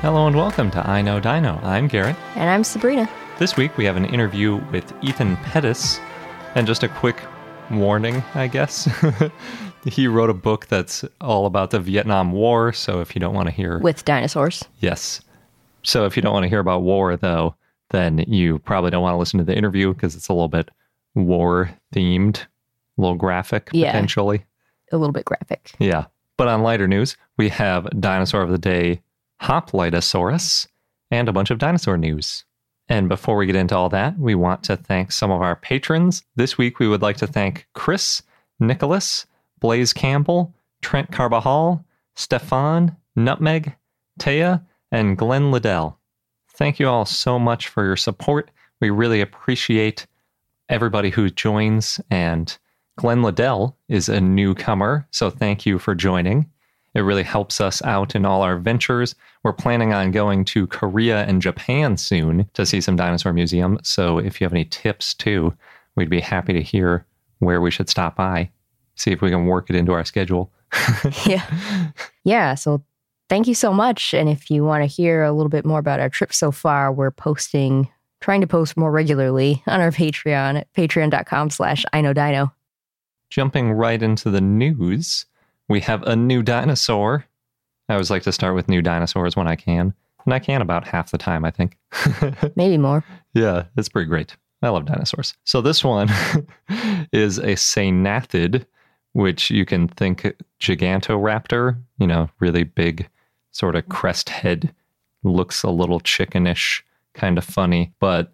Hello and welcome to I Know Dino. I'm Garrett. And I'm Sabrina. This week we have an interview with Ethan Pettus. And just a quick warning, I guess. he wrote a book that's all about the Vietnam War. So if you don't want to hear. With dinosaurs. Yes. So if you don't want to hear about war, though, then you probably don't want to listen to the interview because it's a little bit war themed, a little graphic Yeah. potentially. A little bit graphic. Yeah. But on lighter news, we have Dinosaur of the Day, Hoplitosaurus, and a bunch of dinosaur news. And before we get into all that, we want to thank some of our patrons. This week, we would like to thank Chris, Nicholas, Blaze Campbell, Trent Carbajal, Stefan, Nutmeg, Taya, and Glenn Liddell. Thank you all so much for your support. We really appreciate everybody who joins. And Glenn Liddell is a newcomer, so thank you for joining. It really helps us out in all our ventures. We're planning on going to Korea and Japan soon to see some dinosaur museum. So if you have any tips too, we'd be happy to hear where we should stop by. See if we can work it into our schedule. yeah. Yeah. So thank you so much. And if you want to hear a little bit more about our trip so far, we're posting, trying to post more regularly on our Patreon at patreon.com slash I know dino. Jumping right into the news, we have a new dinosaur. I always like to start with new dinosaurs when I can. And I can about half the time, I think. Maybe more. Yeah, it's pretty great. I love dinosaurs. So this one is a caenagnathid, which you can think Gigantoraptor, you know, really big sort of crest head, looks a little chickenish, kind of funny, but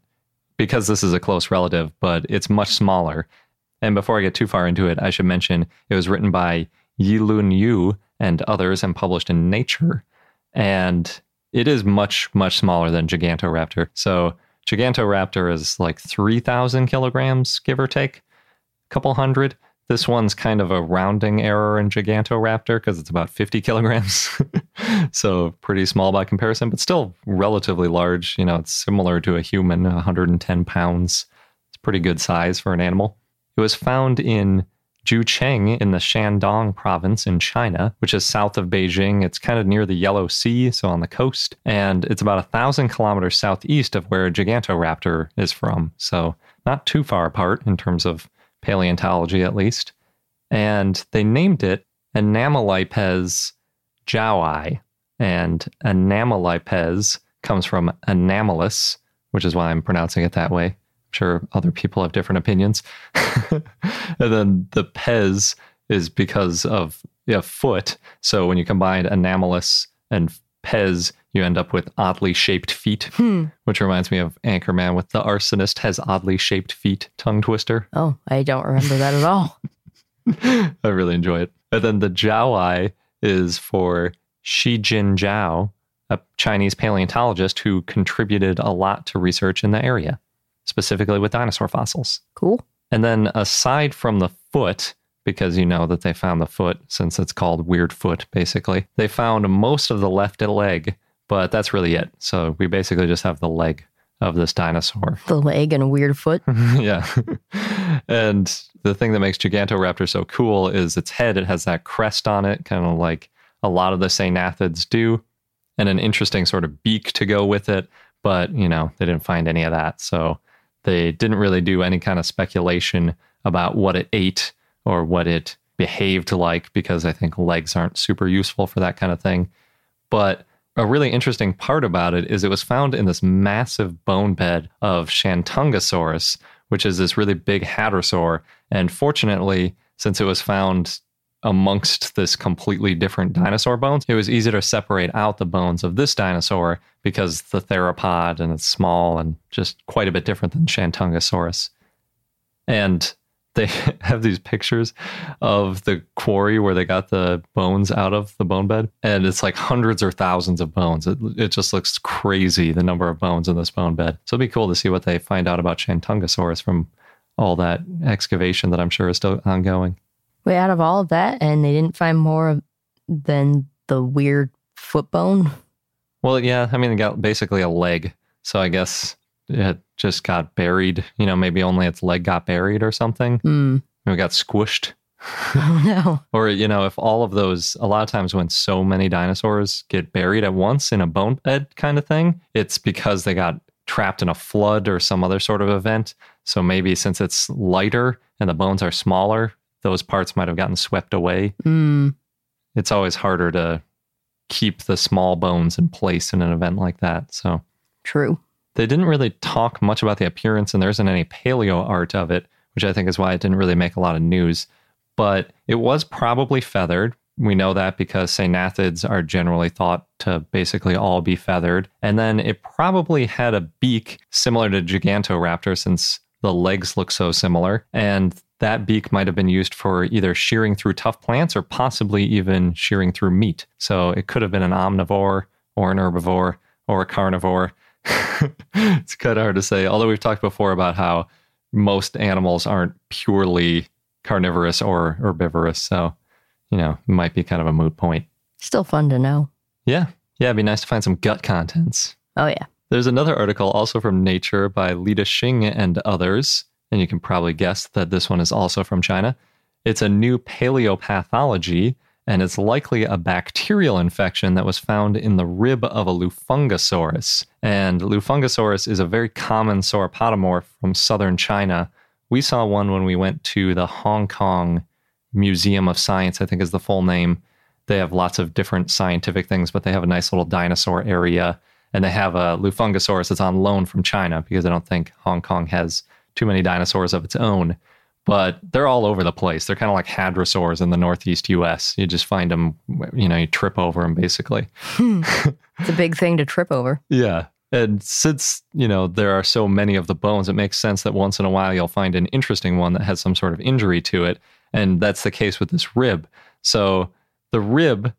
because this is a close relative, but it's much smaller. And before I get too far into it, I should mention it was written by Yilun Yu and others and published in Nature. And it is much, much smaller than Gigantoraptor. So Gigantoraptor is like 3,000 kilograms, give or take, a couple hundred. This one's kind of a rounding error in Gigantoraptor because it's about 50 kilograms. so pretty small by comparison, but still relatively large. You know, it's similar to a human, 110 pounds. It's pretty good size for an animal. It was found in Zhucheng in the Shandong province in China, which is south of Beijing. It's kind of near the Yellow Sea, so on the coast. And it's about a thousand kilometers southeast of where Gigantoraptor is from. So not too far apart in terms of paleontology, at least. And they named it Anomalipes zhaoi. And Anomalipes comes from Anomalous, which is why I'm pronouncing it that way. Sure other people have different opinions. and then the pez is because of a foot. So when you combine Anomalous and pez, you end up with oddly shaped feet, Hmm. which reminds me of Anchorman with the arsonist has oddly shaped feet tongue twister. Oh, I don't remember that at all. I really enjoy it. And then the zhaoi is for Shi Jin Zhao, a Chinese paleontologist who contributed a lot to research in the area, specifically with dinosaur fossils. Cool. And then aside from the foot, because you know that they found the foot since it's called Weird Foot, basically, they found most of the left leg, but that's really it. So we basically just have the leg of this dinosaur. The leg and a weird foot. yeah. and the thing that makes Gigantoraptor so cool is its head. It has that crest on it, kind of like a lot of the caenagnathids do, and an interesting sort of beak to go with it. But, you know, they didn't find any of that. So they didn't really do any kind of speculation about what it ate or what it behaved like because I think legs aren't super useful for that kind of thing. But a really interesting part about it is it was found in this massive bone bed of Shantungosaurus, which is this really big hadrosaur. And fortunately, since it was found amongst this completely different dinosaur bones, it was easy to separate out the bones of this dinosaur because the theropod and it's small and just quite a bit different than Shantungosaurus. And they have these pictures of the quarry where they got the bones out of the bone bed and it's like hundreds or thousands of bones. It, it just looks crazy the number of bones in this bone bed. So it'd be cool to see what they find out about shantungosaurus from all that excavation that i'm sure is still ongoing Wait, out of all of that, and they didn't find more than the weird foot bone. well yeah i mean it got basically a leg so i guess it just got buried you know maybe only its leg got buried or something Hmm. it got squished Oh no. Or, you know, if all of those, a lot of times when so many dinosaurs get buried at once in a bone bed kind of thing, it's because they got trapped in a flood or some other sort of event. So maybe since it's lighter and the bones are smaller, those parts might have gotten swept away. Hmm. It's always harder to keep the small bones in place in an event like that. So True. they didn't really talk much about the appearance, and there isn't any paleo art of it, which I think is why it didn't really make a lot of news. But it was probably feathered. We know that because caenagnathids are generally thought to basically all be feathered. And then it probably had a beak similar to Gigantoraptor since the legs look so similar. And that beak might have been used for either shearing through tough plants or possibly even shearing through meat. So it could have been an omnivore or an herbivore or a carnivore. it's kind of hard to say. Although we've talked before about how most animals aren't purely carnivorous or herbivorous. So, you know, it might be kind of a moot point. Still fun to know. Yeah. Yeah. It'd be nice to find some gut contents. Oh yeah. There's another article also from Nature by Lida Xing and others. And you can probably guess that this one is also from China. It's a new paleopathology, and it's likely a bacterial infection that was found in the rib of a Lufengosaurus. And Lufengosaurus is a very common sauropodomorph from southern China. We saw one when we went to the Hong Kong Museum of Science, I think is the full name. They have lots of different scientific things, but they have a nice little dinosaur area. And they have a Lufengosaurus that's on loan from China because I don't think Hong Kong has too many dinosaurs of its own. But they're all over the place. They're kind of like hadrosaurs in the Northeast US. You just find them, you know, you trip over them basically. Hmm. It's a big thing to trip over. Yeah. And since, you know, there are so many of the bones, it makes sense that once in a while you'll find an interesting one that has some sort of injury to it. And that's the case with this rib. So the rib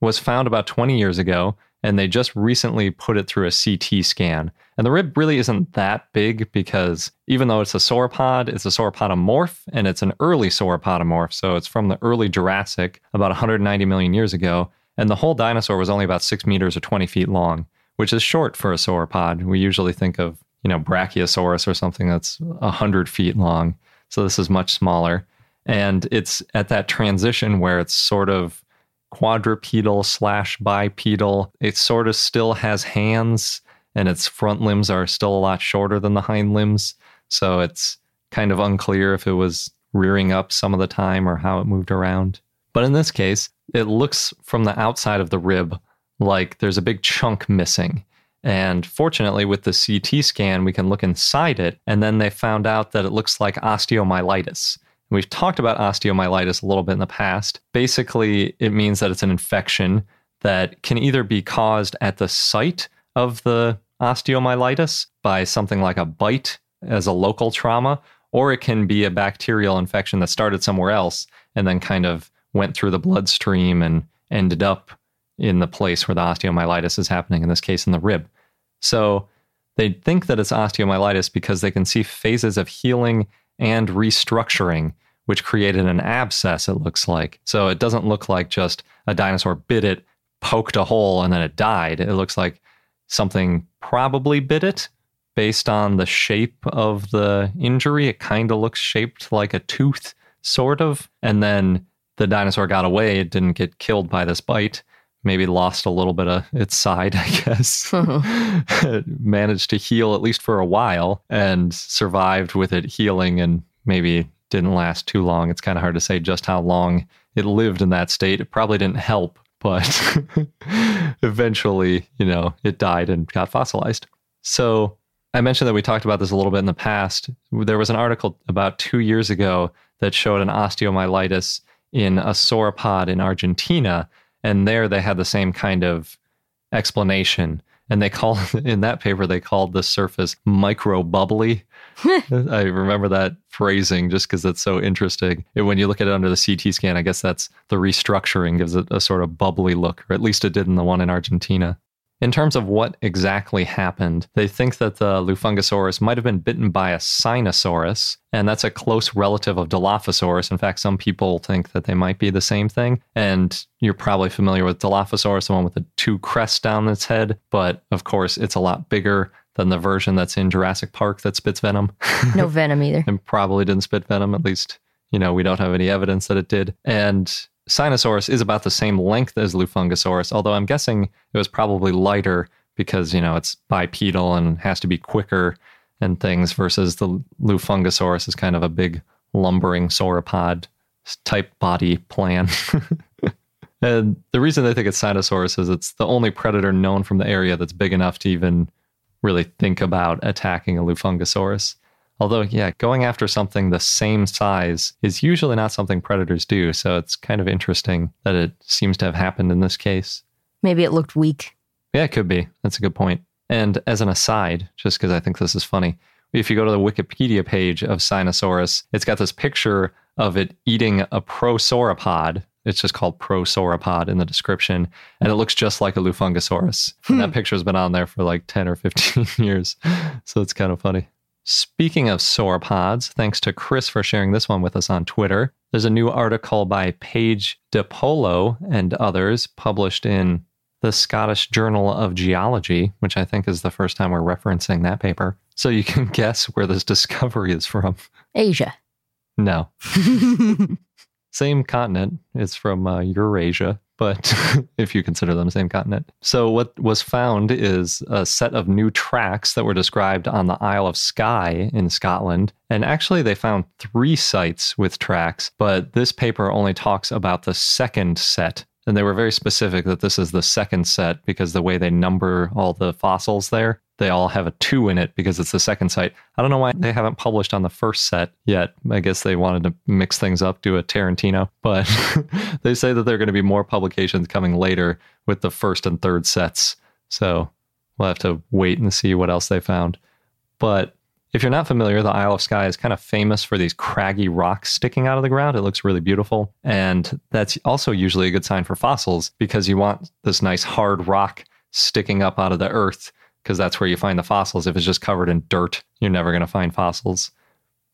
was found about 20 years ago, and they just recently put it through a CT scan. And the rib really isn't that big because even though it's a sauropod, it's a sauropodomorph and it's an early sauropodomorph. So it's from the early Jurassic, about 190 million years ago. And the whole dinosaur was only about six meters or 20 feet long, which is short for a sauropod. We usually think of, you know, Brachiosaurus or something that's 100 feet long. So this is much smaller. And it's at that transition where it's sort of quadrupedal slash bipedal. It sort of still has hands, and its front limbs are still a lot shorter than the hind limbs. So it's kind of unclear if it was rearing up some of the time or how it moved around. But in this case, it looks from the outside of the rib like there's a big chunk missing. And fortunately, with the CT scan, we can look inside it. And then they found out that it looks like osteomyelitis. We've talked about osteomyelitis a little bit in the past. Basically, it means that it's an infection that can either be caused at the site of the osteomyelitis by something like a bite as a local trauma, or it can be a bacterial infection that started somewhere else and then kind of went through the bloodstream and ended up in the place where the osteomyelitis is happening, in this case, in the rib. So they think that it's osteomyelitis because they can see phases of healing and restructuring, which created an abscess, it looks like. So it doesn't look like just a dinosaur bit it, poked a hole, and then it died. It looks like something probably bit it based on the shape of the injury. It kind of looks shaped like a tooth, sort of. And then the dinosaur got away. It didn't get killed by this bite. Maybe lost a little bit of its side, I guess. It managed to heal at least for a while and survived with it healing and maybe didn't last too long. It's kind of hard to say just how long it lived in that state. It probably didn't help, but eventually, you know, it died and got fossilized. So I mentioned that we talked about this a little bit in the past. There was an article about two years ago that showed an osteomyelitis in a sauropod in Argentina. And there they had the same kind of explanation. And they called in that paper, they called the surface micro bubbly. I remember that phrasing just because it's so interesting. And when you look at it under the CT scan, I guess that's the restructuring gives it a sort of bubbly look, or at least it did in the one in Argentina. In terms of what exactly happened, they think that the Lufengosaurus might have been bitten by a Sinosaurus, and that's a close relative of Dilophosaurus. In fact, some people think that they might be the same thing. And you're probably familiar with Dilophosaurus, the one with the two crests down its head, but of course, it's a lot bigger than the version that's in Jurassic Park that spits venom. No venom either. and probably didn't spit venom, at least, you know, we don't have any evidence that it did. And Sinosaurus is about the same length as Lufengosaurus, although I'm guessing it was probably lighter because, you know, it's bipedal and has to be quicker and things versus the Lufengosaurus is kind of a big lumbering sauropod type body plan. and the reason they think it's Sinosaurus is it's the only predator known from the area that's big enough to even really think about attacking a Lufengosaurus. Although, yeah, going after something the same size is usually not something predators do. So it's kind of interesting that it seems to have happened in this case. Maybe it looked weak. Yeah, it could be. That's a good point. And as an aside, just because I think this is funny, if you go to the Wikipedia page of Sinosaurus, it's got this picture of it eating a prosauropod. It's just called prosauropod in the description, and it looks just like a Lufengosaurus. And that picture's been on there for like 10 or 15 years. So it's kind of funny. Speaking of sauropods, thanks to Chris for sharing this one with us on Twitter. There's a new article by Paige DePolo and others published in the Scottish Journal of Geology, which I think is the first time we're referencing that paper. So you can guess where this discovery is from. Asia. No. Same continent. It's from uh, Eurasia, but if you consider them the same continent. So, what was found is a set of new tracks that were described on the Isle of Skye in Scotland. And actually, they found three sites with tracks, but this paper only talks about the second set. And they were very specific that this is the second set because the way they number all the fossils there, they all have a two in it because it's the second site. I don't know why they haven't published on the first set yet. I guess they wanted to mix things up, do a Tarantino, but they say that there are going to be more publications coming later with the first and third sets. So we'll have to wait and see what else they found. But if you're not familiar, the Isle of Skye is kind of famous for these craggy rocks sticking out of the ground. It looks really beautiful. And that's also usually a good sign for fossils because you want this nice hard rock sticking up out of the earth because that's where you find the fossils. If it's just covered in dirt, you're never going to find fossils.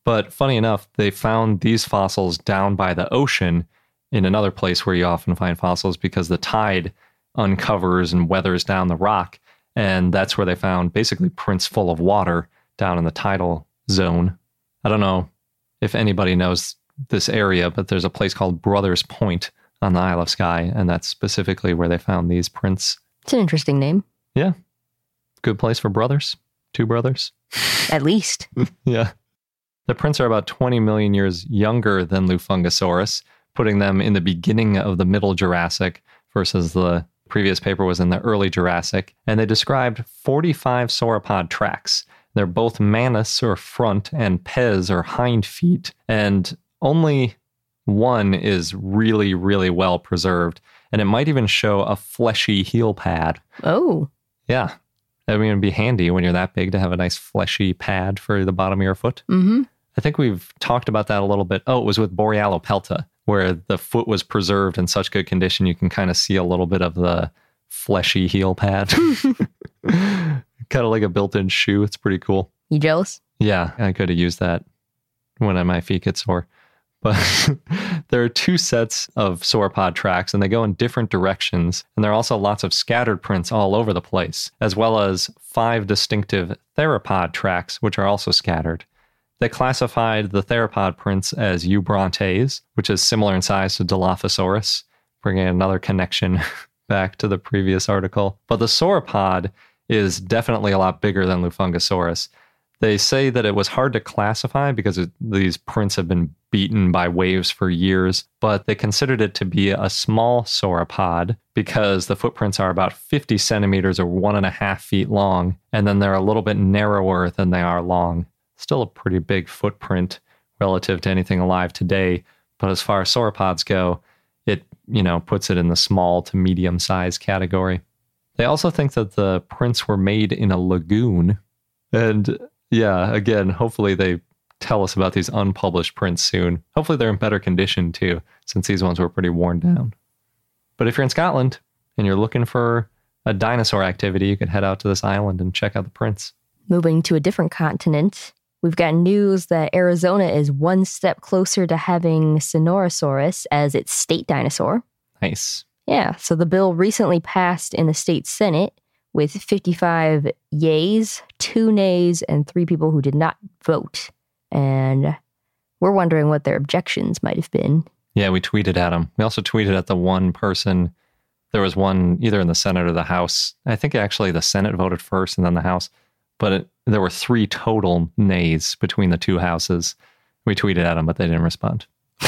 But funny enough, they found these fossils down by the ocean in another place where you often find fossils because the tide uncovers and weathers down the rock. And that's where they found basically prints full of water down in the tidal zone. I don't know if anybody knows this area, but there's a place called Brothers Point on the Isle of Skye, and that's specifically where they found these prints. It's an interesting name, Yeah. Good place for brothers. Two brothers. at least. Yeah. The prints are about 20 million years younger than Lufengosaurus, putting them in the beginning of the Middle Jurassic versus the previous paper was in the early Jurassic. And they described 45 sauropod tracks. They're both manus or front and pes or hind feet. And only one is really, really well preserved. And it might even show a fleshy heel pad. Oh, Yeah. I mean, it'd be handy when you're that big to have a nice fleshy pad for the bottom of your foot. mm-hmm. I think we've talked about that a little bit. Oh, it was with Borealopelta, where the foot was preserved in such good condition you can kind of see a little bit of the fleshy heel pad. kind of like a built in shoe. It's pretty cool. You jealous? Yeah, I could have used that when my feet get sore. But there are two sets of sauropod tracks, and they go in different directions. And there are also lots of scattered prints all over the place, as well as five distinctive theropod tracks, which are also scattered. They classified the theropod prints as eubrontes, which is similar in size to Dilophosaurus, bringing another connection back to the previous article. But the sauropod is definitely a lot bigger than Lufengosaurus. They say that it was hard to classify because it, these prints have been beaten by waves for years, but they considered it to be a small sauropod because the footprints are about 50 centimeters or one and a half feet long, and then they're a little bit narrower than they are long. Still a pretty big footprint relative to anything alive today, but as far as sauropods go, it, you know, puts it in the small to medium size category. They also think that the prints were made in a lagoon. And yeah, again, hopefully they tell us about these unpublished prints soon. Hopefully they're in better condition too, since these ones were pretty worn down. But if you're in Scotland and you're looking for a dinosaur activity, you could head out to this island and check out the prints. Moving to a different continent, we've got news that Arizona is one step closer to having Sonorasaurus as its state dinosaur. Nice. Yeah, so the bill recently passed in the state Senate with 55 yays, two nays, and three people who did not vote. And we're wondering what their objections might have been. Yeah, we tweeted at them. We also tweeted at the one person. There was one either in the Senate or the House. I think actually the Senate voted first and then the House. But it, there were three total nays between the two houses. We tweeted at them, but they didn't respond.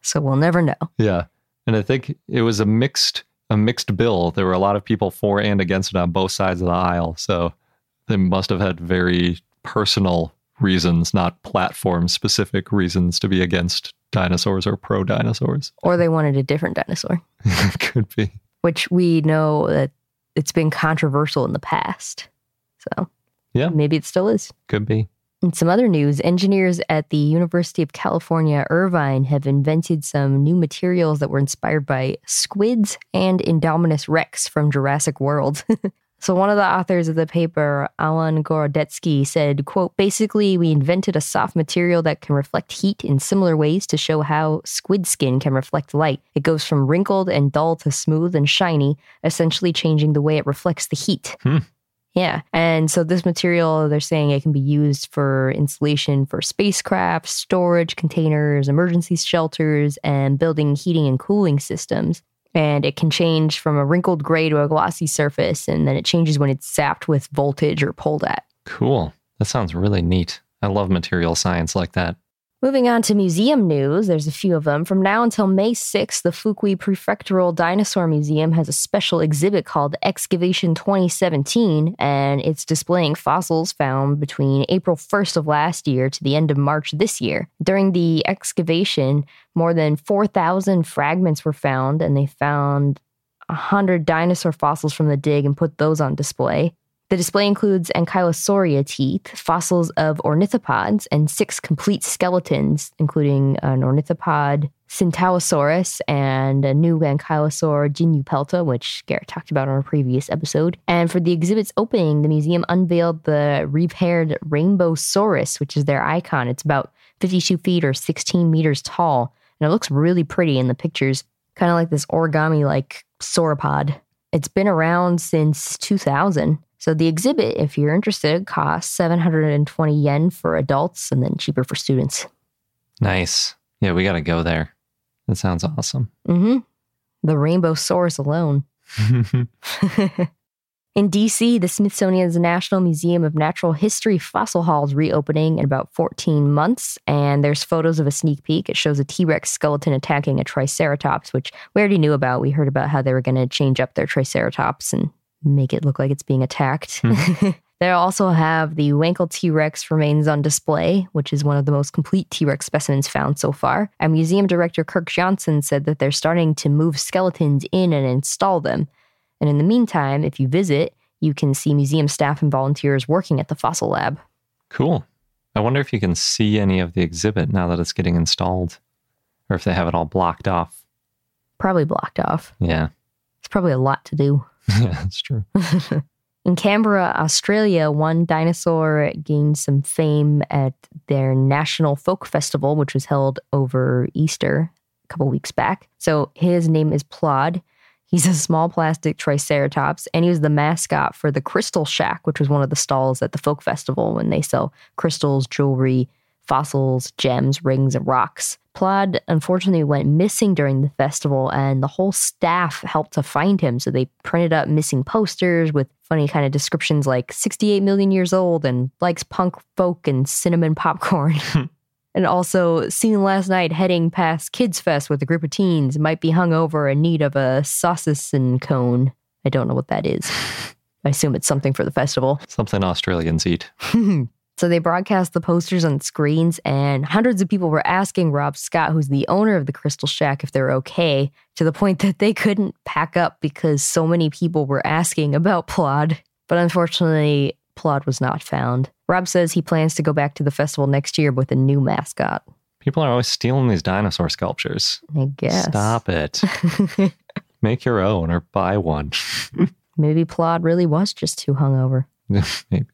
so we'll never know. Yeah. And I think it was a mixed a mixed bill. There were a lot of people for and against it on both sides of the aisle. So they must have had very personal reasons, not platform specific reasons to be against dinosaurs or pro dinosaurs. Or they wanted a different dinosaur. Could be. Which we know that it's been controversial in the past. So yeah, maybe it still is. Could be. In some other news, engineers at the University of California, Irvine have invented some new materials that were inspired by squids and Indominus Rex from Jurassic World. so one of the authors of the paper, Alon Gorodetsky, said, quote, basically, we invented a soft material that can reflect heat in similar ways to show how squid skin can reflect light. It goes from wrinkled and dull to smooth and shiny, essentially changing the way it reflects the heat. Hmm. Yeah. And so this material, they're saying it can be used for insulation for spacecraft, storage containers, emergency shelters, and building heating and cooling systems. And it can change from a wrinkled gray to a glossy surface, and then it changes when it's zapped with voltage or pulled at. Cool. That sounds really neat. I love material science like that. Moving on to museum news, there's a few of them. From now until May 6th, the Fukui Prefectural Dinosaur Museum has a special exhibit called Excavation 2017, and it's displaying fossils found between April 1st of last year to the end of March this year. During the excavation, more than 4,000 fragments were found, and they found 100 dinosaur fossils from the dig and put those on display. The display includes ankylosauria teeth, fossils of ornithopods, and six complete skeletons, including an ornithopod, Tsintaosaurus, and a new ankylosaur, Jinyunpelta, which Garrett talked about on a previous episode. And for the exhibit's opening, the museum unveiled the repaired Rainbowsaurus, which is their icon. It's about 52 feet or 16 meters tall, and it looks really pretty in the pictures, kind of like this origami like sauropod. It's been around since 2000. So the exhibit, if you're interested, costs 720 yen for adults and then cheaper for students. Nice. Yeah, we got to go there. That sounds awesome. Mm-hmm. The Rainbowsaurus alone. In DC, the Smithsonian's National Museum of Natural History Fossil Hall is reopening in about 14 months, and there's photos of a sneak peek. It shows a T Rex skeleton attacking a Triceratops, which we already knew about. We heard about how they were going to change up their Triceratops and make it look like it's being attacked. Hmm. they also have the Wankel T Rex remains on display, which is one of the most complete T Rex specimens found so far. And museum director Kirk Johnson said that they're starting to move skeletons in and install them. And in the meantime, if you visit, you can see museum staff and volunteers working at the fossil lab. Cool. I wonder if you can see any of the exhibit now that it's getting installed, or if they have it all blocked off. Probably blocked off. Yeah. It's probably a lot to do. yeah, that's true. In Canberra, Australia, one dinosaur gained some fame at their National Folk Festival, which was held over Easter a couple weeks back. So his name is Plod. He's a small plastic triceratops, and he was the mascot for the Crystal Shack, which was one of the stalls at the Folk Festival when they sell crystals, jewelry, fossils, gems, rings, and rocks. Plod unfortunately went missing during the festival, and the whole staff helped to find him. So they printed up missing posters with funny kind of descriptions like 68 million years old and likes punk folk and cinnamon popcorn. and also seen last night heading past Kids Fest with a group of teens, might be hungover in need of a saucison cone. I don't know what that is. I assume it's something for the festival. Something Australians eat. So they broadcast the posters on screens, and hundreds of people were asking Rob Scott, who's the owner of the Crystal Shack, if they're okay, to the point that they couldn't pack up because so many people were asking about Plod. But unfortunately, Plod was not found. Rob says he plans to go back to the festival next year with a new mascot. People are always stealing these dinosaur sculptures. I guess. Stop it. Make your own or buy one. Maybe Plod really was just too hungover. Maybe.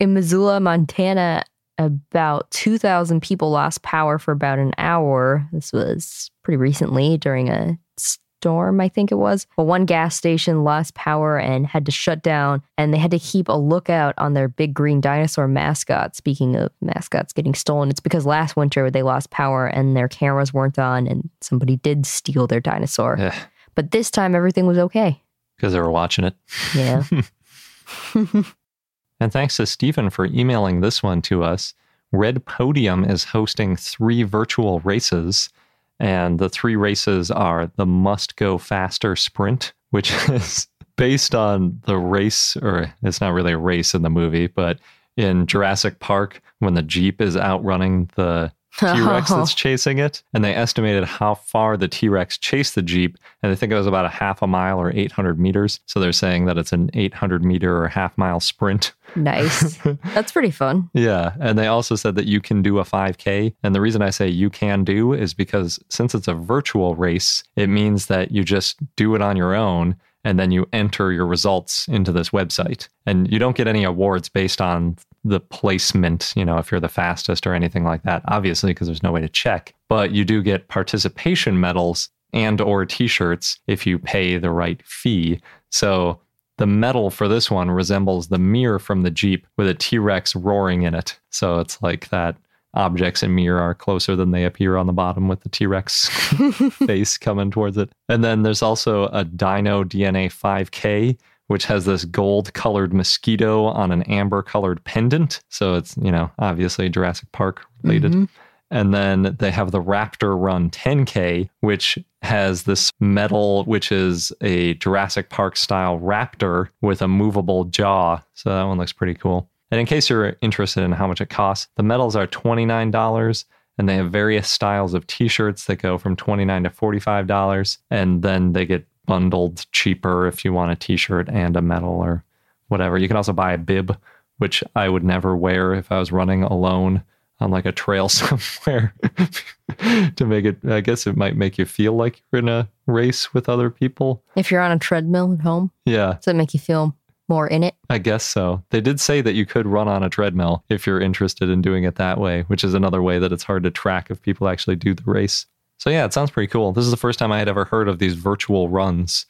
In Missoula, Montana, about 2,000 people lost power for about an hour. This was pretty recently during a storm, I think it was. Well, one gas station lost power and had to shut down, and they had to keep a lookout on their big green dinosaur mascot. Speaking of mascots getting stolen, it's because last winter they lost power and their cameras weren't on, and somebody did steal their dinosaur. Yeah. But this time everything was okay. Because they were watching it. Yeah. And thanks to Stephen for emailing this one to us. Red Podium is hosting three virtual races. And the three races are the Must Go Faster Sprint, which is based on the race, or it's not really a race in the movie, but in Jurassic Park, when the Jeep is outrunning the T Rex oh. that's chasing it. And they estimated how far the T Rex chased the Jeep. And they think it was about a half a mile or 800 meters. So they're saying that it's an 800 meter or half mile sprint. nice. That's pretty fun. Yeah. And they also said that you can do a 5K. And the reason I say you can do is because since it's a virtual race, it means that you just do it on your own and then you enter your results into this website. And you don't get any awards based on the placement, you know, if you're the fastest or anything like that, obviously, because there's no way to check. But you do get participation medals and or t-shirts if you pay the right fee. So the medal for this one resembles the mirror from the Jeep with a T-Rex roaring in it. So it's like that objects in mirror are closer than they appear on the bottom with the T-Rex face coming towards it. And then there's also a Dino DNA 5K which has this gold colored mosquito on an amber colored pendant. So it's, you know, obviously Jurassic Park related. Mm-hmm. And then they have the Raptor Run 10K, which has this medal, which is a Jurassic Park style raptor with a movable jaw. So that one looks pretty cool. And in case you're interested in how much it costs, the medals are $29 and they have various styles of t-shirts that go from $29 to $45 and then they get bundled cheaper if you want a t-shirt and a medal or whatever. You can also buy a bib, which I would never wear if I was running alone on like a trail somewhere to make it I guess it might make you feel like you're in a race with other people. If you're on a treadmill at home? Yeah. Does it make you feel more in it? I guess so. They did say that you could run on a treadmill if you're interested in doing it that way, which is another way that it's hard to track if people actually do the race. So yeah, it sounds pretty cool. This is the first time I had ever heard of these virtual runs,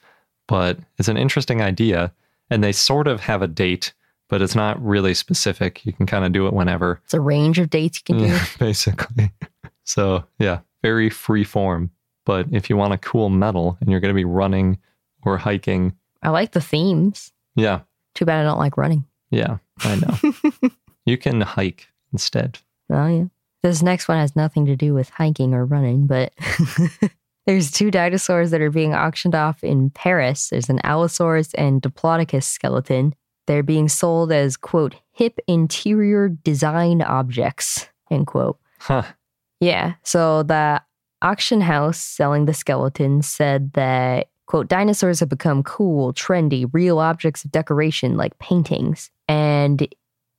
but it's an interesting idea. And they sort of have a date, but it's not really specific. You can kind of do it whenever. It's a range of dates you can do. Basically. So yeah, very free form. But if you want a cool medal and you're going to be running or hiking, I like the themes. Yeah. Too bad I don't like running. Yeah, I know. you can hike instead. Oh yeah. This next one has nothing to do with hiking or running, but there's two dinosaurs that are being auctioned off in Paris. There's an Allosaurus and Diplodocus skeleton. They're being sold as, quote, hip interior design objects, end quote. Huh. Yeah. So the auction house selling the skeleton said that, quote, dinosaurs have become cool, trendy, real objects of decoration like paintings. And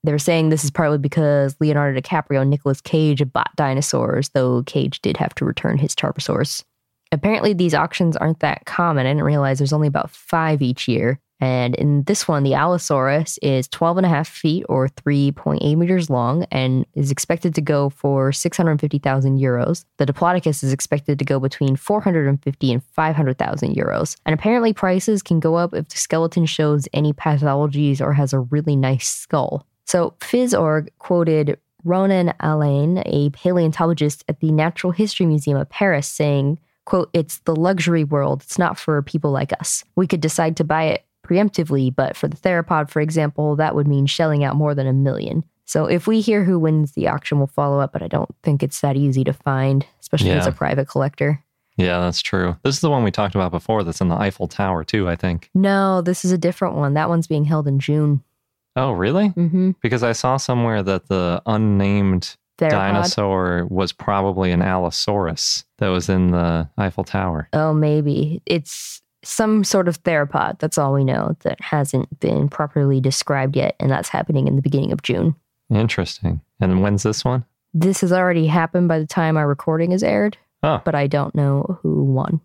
they're saying this is partly because Leonardo DiCaprio and Nicolas Cage bought dinosaurs, though Cage did have to return his Tarbosaurus. Apparently, these auctions aren't that common. I didn't realize there's only about five each year. And in this one, the Allosaurus is 12 and a half feet or 3.8 meters long and is expected to go for 650,000 euros. The Diplodocus is expected to go between 450 and 500,000 euros. And apparently, prices can go up if the skeleton shows any pathologies or has a really nice skull. So Phys.org quoted Ronan Allain, a paleontologist at the Natural History Museum of Paris, saying, quote, it's the luxury world. It's not for people like us. We could decide to buy it preemptively, but for the theropod, for example, that would mean shelling out more than a million. So if we hear who wins the auction, we'll follow up, but I don't think it's that easy to find, especially Yeah. as a private collector. Yeah, that's true. This is the one we talked about before that's in the Eiffel Tower, too, I think. No, this is a different one. That one's being held in June. Oh, really? Mm-hmm. Because I saw somewhere that the unnamed Theropod. dinosaur was probably an Allosaurus that was in the Eiffel Tower. Oh, maybe. It's some sort of theropod. That's all we know that hasn't been properly described yet. And that's happening in the beginning of June. Interesting. And when's this one? This has already happened by the time our recording is aired, Oh, but I don't know who won.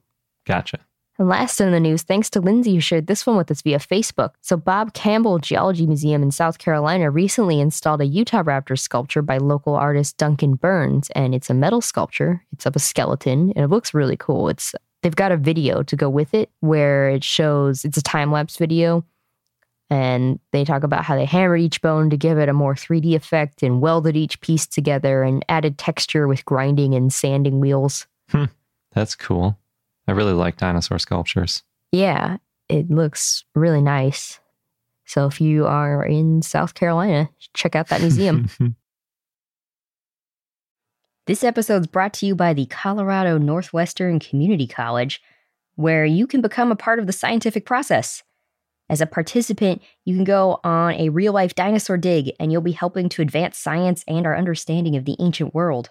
gotcha. And last in the news, thanks to Lindsay who shared this one with us via Facebook. So, Bob Campbell Geology Museum in South Carolina recently installed a Utah raptor sculpture by local artist Duncan Burns, and it's a metal sculpture. It's of a skeleton, and it looks really cool. It's they've got a video to go with it where it shows it's a time lapse video, and they talk about how they hammered each bone to give it a more 3D effect and welded each piece together and added texture with grinding and sanding wheels. Hmm. That's cool. I really like dinosaur sculptures. Yeah, it looks really nice. So if you are in South Carolina, check out that museum. this episode is brought to you by the Colorado Northwestern Community College, where you can become a part of the scientific process. As a participant, you can go on a real life dinosaur dig and you'll be helping to advance science and our understanding of the ancient world.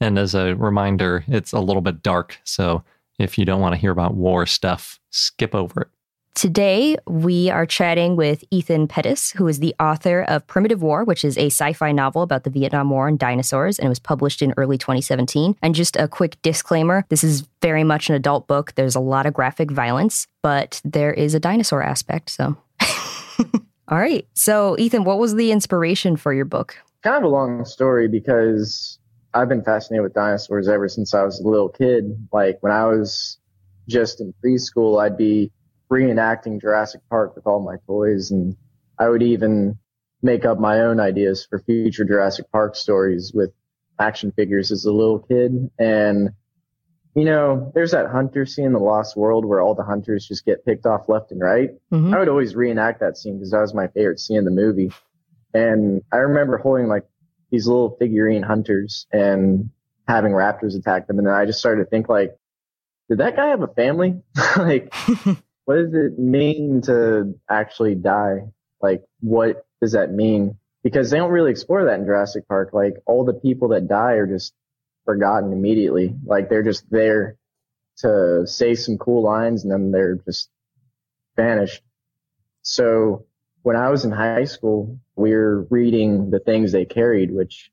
And as a reminder, it's a little bit dark. So if you don't want to hear about war stuff, skip over it. Today, we are chatting with Ethan Pettus, who is the author of Primitive War, which is a sci fi novel about the Vietnam War and dinosaurs, and it was published in early 2017. And just a quick disclaimer this is very much an adult book. There's a lot of graphic violence, but there is a dinosaur aspect. So, all right. So, Ethan, what was the inspiration for your book? kind of a long story because I've been fascinated with dinosaurs ever since I was a little kid. Like when I was just in preschool, I'd be reenacting Jurassic Park with all my toys and I would even make up my own ideas for future Jurassic Park stories with action figures as a little kid. And, you know, there's that hunter scene in The Lost World where all the hunters just get picked off left and right. Mhm. I would always reenact that scene because that was my favorite scene in the movie. And I remember holding like these little figurine hunters and having raptors attack them. And then I just started to think like, did that guy have a family? like, what does it mean to actually die? Like, what does that mean? Because they don't really explore that in Jurassic Park. Like all the people that die are just forgotten immediately. Like they're just there to say some cool lines and then they're just vanished. So when I was in high school, we were reading the things they carried, which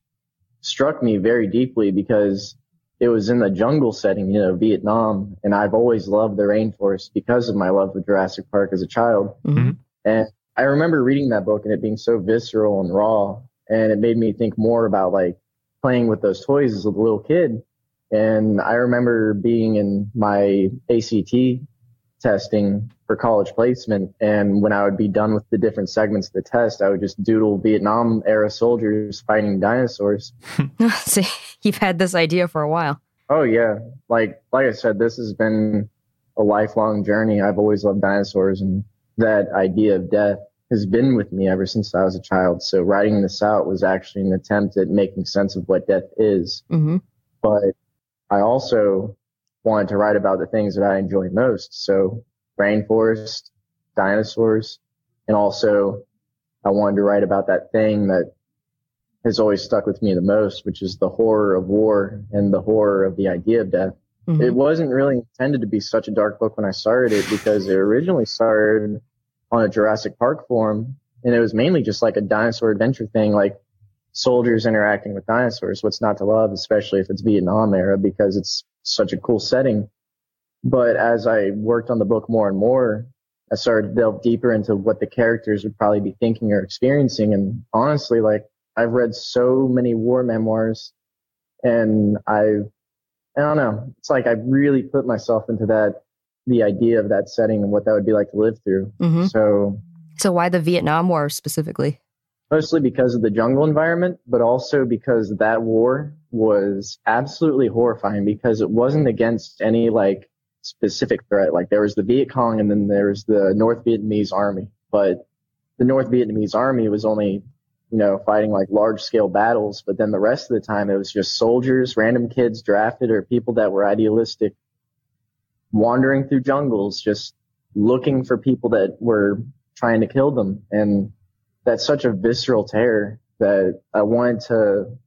struck me very deeply because it was in the jungle setting, you know, Vietnam. And I've always loved the rainforest because of my love of Jurassic Park as a child. Mm-hmm. And I remember reading that book and it being so visceral and raw. And it made me think more about like playing with those toys as a little kid. And I remember being in my ACT testing for college placement. And when I would be done with the different segments of the test, I would just doodle Vietnam era soldiers fighting dinosaurs. See, you've had this idea for a while. Oh yeah. Like, like I said, this has been a lifelong journey. I've always loved dinosaurs and that idea of death has been with me ever since I was a child. So writing this out was actually an attempt at making sense of what death is. Mm-hmm. But I also wanted to write about the things that I enjoy most. So rainforest, dinosaurs, and also I wanted to write about that thing that has always stuck with me the most, which is the horror of war and the horror of the idea of death. Mm-hmm. It wasn't really intended to be such a dark book when I started it because it originally started on a Jurassic Park forum and it was mainly just like a dinosaur adventure thing, like soldiers interacting with dinosaurs. What's not to love, especially if it's Vietnam era, because it's such a cool setting. But as I worked on the book more and more, I started to delve deeper into what the characters would probably be thinking or experiencing. And honestly, like I've read so many war memoirs and I've, I don't know, it's like I really put myself into that, the idea of that setting and what that would be like to live through. Mhm. So So why the Vietnam War specifically? mostly because of the jungle environment, but also because that war was absolutely horrifying because it wasn't against any like specific threat. Like there was the Viet Cong and then there was the North Vietnamese army, but the North Vietnamese army was only, you know, fighting like large scale battles. But then the rest of the time it was just soldiers, random kids drafted or people that were idealistic wandering through jungles, just looking for people that were trying to kill them. And that's such a visceral terror that I wanted to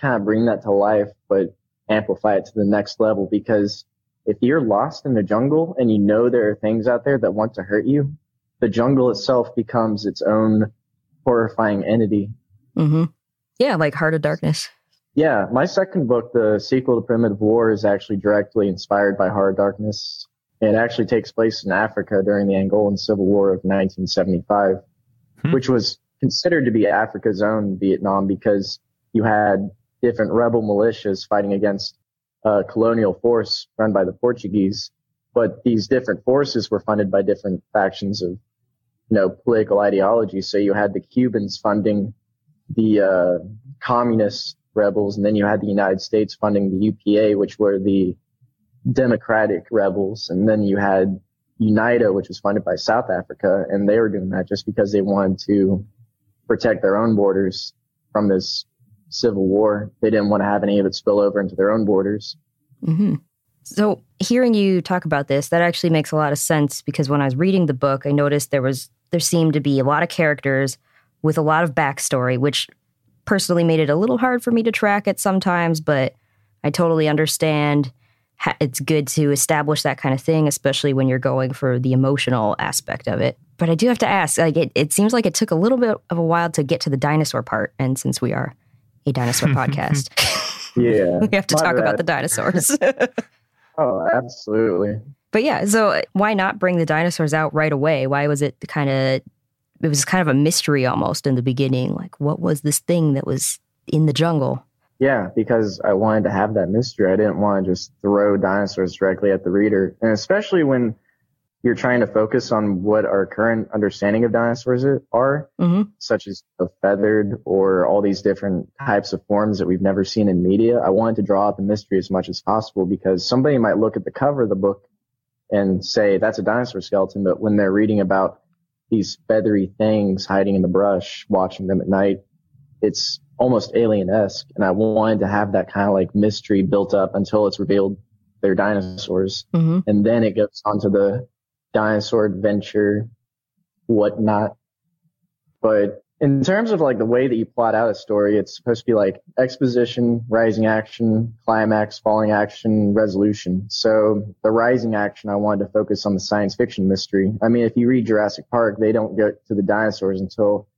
kind of bring that to life, but amplify it to the next level because if you're lost in the jungle and you know there are things out there that want to hurt you, the jungle itself becomes its own horrifying entity. Mm-hmm. Yeah, like Heart of Darkness. Yeah, my second book, the sequel to Primitive War, is actually directly inspired by Heart of Darkness. It actually takes place in Africa during the Angolan Civil War of 1975, Hmm. which was considered to be Africa's own Vietnam because you had different rebel militias fighting against a colonial force run by the Portuguese. But these different forces were funded by different factions of, you know, political ideology. So you had the Cubans funding the uh, communist rebels, and then you had the United States funding the UPA, which were the democratic rebels, and then you had UNITA, which was funded by South Africa, and they were doing that just because they wanted to protect their own borders from this civil war. They didn't want to have any of it spill over into their own borders. hmm So hearing you talk about this, that actually makes a lot of sense because when I was reading the book, I noticed there was there seemed to be a lot of characters with a lot of backstory, which personally made it a little hard for me to track it sometimes, but I totally understand. It's good to establish that kind of thing, especially when you're going for the emotional aspect of it. But I do have to ask, like it, it seems like it took a little bit of a while to get to the dinosaur part. And since we are a dinosaur podcast, Yeah. we have to My talk about the dinosaurs. Oh, absolutely. But yeah, so why not bring the dinosaurs out right away? Why was it kind of it was kind of a mystery almost in the beginning. Like what was this thing that was in the jungle? Yeah, because I wanted to have that mystery. I didn't want to just throw dinosaurs directly at the reader. And especially when you're trying to focus on what our current understanding of dinosaurs are, Mhm. such as the feathered or all these different types of forms that we've never seen in media. I wanted to draw out the mystery as much as possible because somebody might look at the cover of the book and say that's a dinosaur skeleton, but when they're reading about these feathery things hiding in the brush, watching them at night, it's almost alien-esque. And I wanted to have that kind of like mystery built up until it's revealed they're dinosaurs. Mm-hmm. And then it goes on to the dinosaur adventure, whatnot. But in terms of like the way that you plot out a story, it's supposed to be like exposition, rising action, climax, falling action, resolution. So the rising action, I wanted to focus on the science fiction mystery. I mean, if you read Jurassic Park, they don't get to the dinosaurs until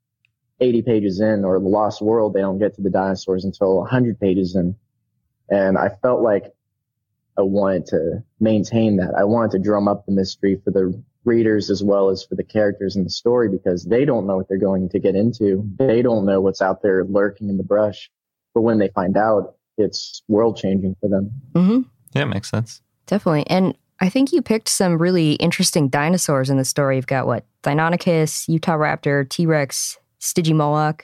80 pages in, or The Lost World, they don't get to the dinosaurs until 100 pages in. And I felt like I wanted to maintain that. I wanted to drum up the mystery for the readers as well as for the characters in the story because they don't know what they're going to get into. They don't know what's out there lurking in the brush. But when they find out, it's world changing for them. Mm-hmm. Yeah, makes sense. Definitely. And I think you picked some really interesting dinosaurs in the story. You've got what? Deinonychus, Utahraptor, T Rex, Stygimoloch.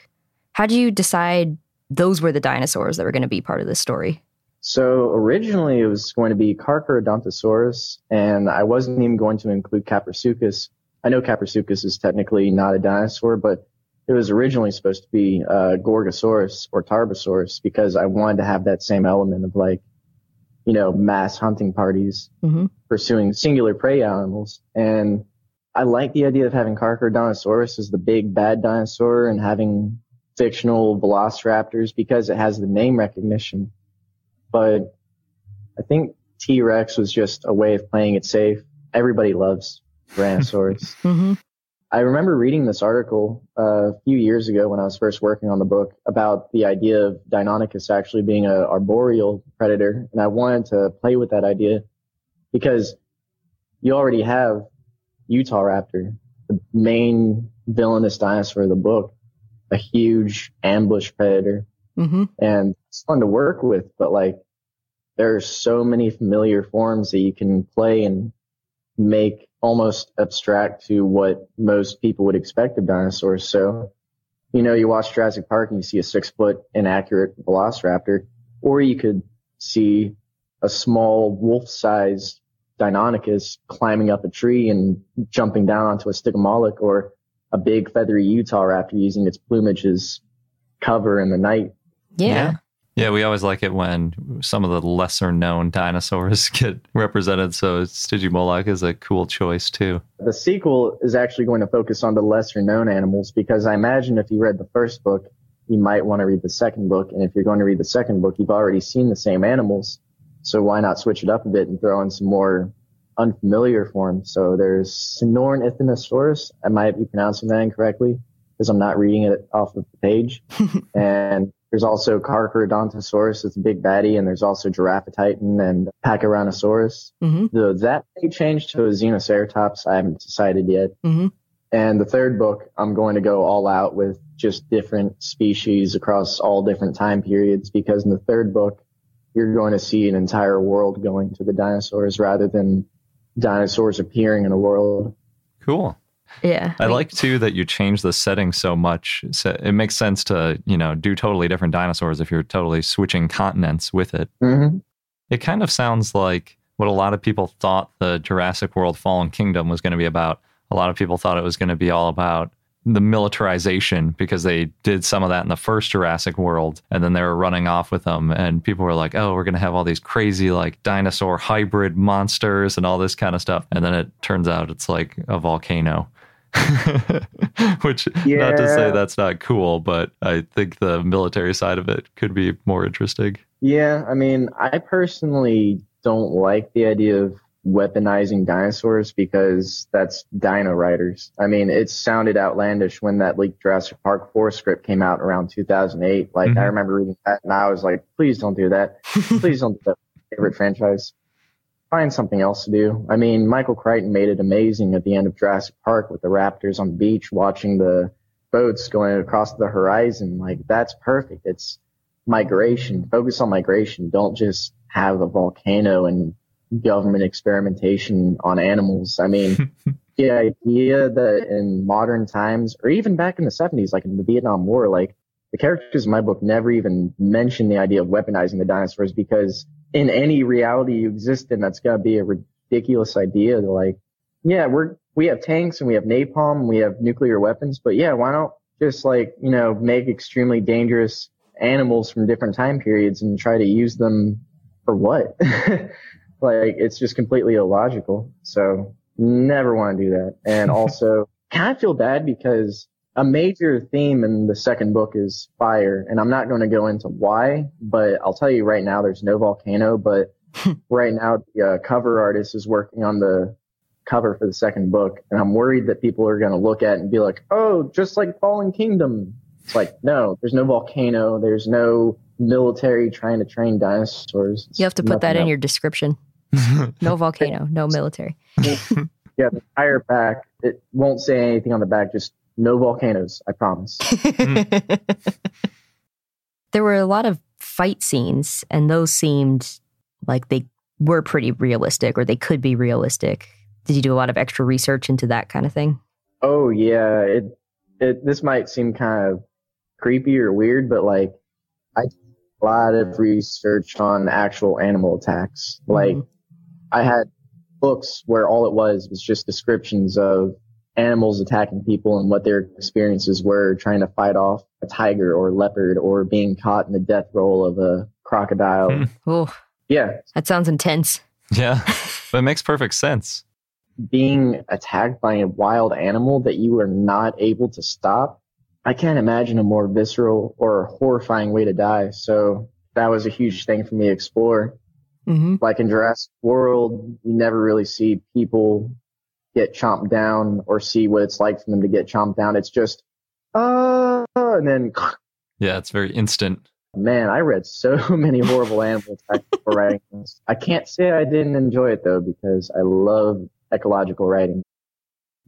How did you decide those were the dinosaurs that were going to be part of the story? So originally it was going to be Carcharodontosaurus, and I wasn't even going to include Kaprosuchus. I know Kaprosuchus is technically not a dinosaur, but it was originally supposed to be uh, Gorgosaurus or Tarbosaurus because I wanted to have that same element of like, you know, mass hunting parties mm-hmm. pursuing singular prey animals. And I like the idea of having Carcharodontosaurus as the big bad dinosaur and having fictional velociraptors because it has the name recognition but I think T Rex was just a way of playing it safe. Everybody loves Tyrannosaurus. mm-hmm. I remember reading this article uh, a few years ago when I was first working on the book about the idea of Deinonychus actually being a arboreal predator, and I wanted to play with that idea because you already have Utah Raptor, the main villainous dinosaur of the book, a huge ambush predator Mm-hmm. And it's fun to work with, but like there's so many familiar forms that you can play and make almost abstract to what most people would expect of dinosaurs. So, you know, you watch Jurassic Park and you see a six foot inaccurate velociraptor, or you could see a small wolf sized Deinonychus climbing up a tree and jumping down onto a Stygimoloch or a big feathery Utah raptor using its plumage as cover in the night. Yeah. Yeah. we always like it when some of the lesser known dinosaurs get represented. So Stygimoloch is a cool choice too. The sequel is actually going to focus on the lesser known animals because I imagine if you read the first book, you might want to read the second book. And if you're going to read the second book, you've already seen the same animals. So why not switch it up a bit and throw in some more unfamiliar forms? So there's Sinornithosaurus. I might be pronouncing that incorrectly because I'm not reading it off of the page. and there's also Carcharodontosaurus, it's a big baddie, and there's also Giraffatitan and Pachyrhinosaurus. Mm-hmm. The, that may change to a Xenoceratops. I haven't decided yet. Mm-hmm. And the third book, I'm going to go all out with just different species across all different time periods because in the third book, you're going to see an entire world going to the dinosaurs rather than dinosaurs appearing in a world. Cool. Yeah. I like too that you change the setting so much. So it makes sense to, you know, do totally different dinosaurs if you're totally switching continents with it. Mm-hmm. It kind of sounds like what a lot of people thought the Jurassic World Fallen Kingdom was going to be about. A lot of people thought it was going to be all about the militarization because they did some of that in the first Jurassic World and then they were running off with them and people were like, "Oh, we're going to have all these crazy like dinosaur hybrid monsters and all this kind of stuff." And then it turns out it's like a volcano. Which Yeah. not to say that's not cool, but I think the military side of it could be more interesting. Yeah, I mean, I personally don't like the idea of weaponizing dinosaurs because that's dino riders. I mean, it sounded outlandish when that leaked Jurassic Park 4 script came out around 2008. Like, Mhm. I remember reading that and I was like, please don't do that. Please don't do that. Favorite franchise. Find something else to do. I mean, Michael Crichton made it amazing at the end of Jurassic Park with the raptors on the beach watching the boats going across the horizon. Like, that's perfect. It's migration. Focus on migration. Don't just have a volcano and government experimentation on animals. I mean, the idea that in modern times, or even back in the 70s, like in the Vietnam War, like the characters in my book never even mention the idea of weaponizing the dinosaurs because in any reality you exist in, that's got to be a ridiculous idea to like, yeah, we're, we have tanks and we have napalm, and we have nuclear weapons, but yeah, why don't just like, you know, make extremely dangerous animals from different time periods and try to use them for what? like, it's just completely illogical. So never want to do that. And also kind of feel bad because a major theme in the second book is fire, and I'm not going to go into why, but I'll tell you right now, there's no volcano. But right now, the uh, cover artist is working on the cover for the second book, and I'm worried that people are going to look at it and be like, "Oh, just like Fallen Kingdom." It's like, no, there's no volcano, there's no military trying to train dinosaurs. It's You have to put that in else. your description. No volcano, no military. Yeah, the entire back. It won't say anything on the back. Just no volcanoes. I promise. there were a lot of fight scenes, and those seemed like they were pretty realistic, or they could be realistic. Did you do a lot of extra research into that kind of thing? Oh yeah, it it. This might seem kind of creepy or weird, but like I did a lot of research on actual animal attacks. Mm-hmm. Like I had books where all it was was just descriptions of animals attacking people and what their experiences were trying to fight off a tiger or leopard or being caught in the death roll of a crocodile. Hmm. Oh, Yeah, that sounds intense. Yeah, but it makes perfect sense. being attacked by a wild animal that you are not able to stop, I can't imagine a more visceral or horrifying way to die. So that was a huge thing for me to explore. hmm Like in Jurassic World, you never really see people get chomped down or see what it's like for them to get chomped down. It's just, uh, and then, Yeah, it's very instant. man, I read so many horrible animal attacks before writing this. I can't say I didn't enjoy it though, because I love ecological writing.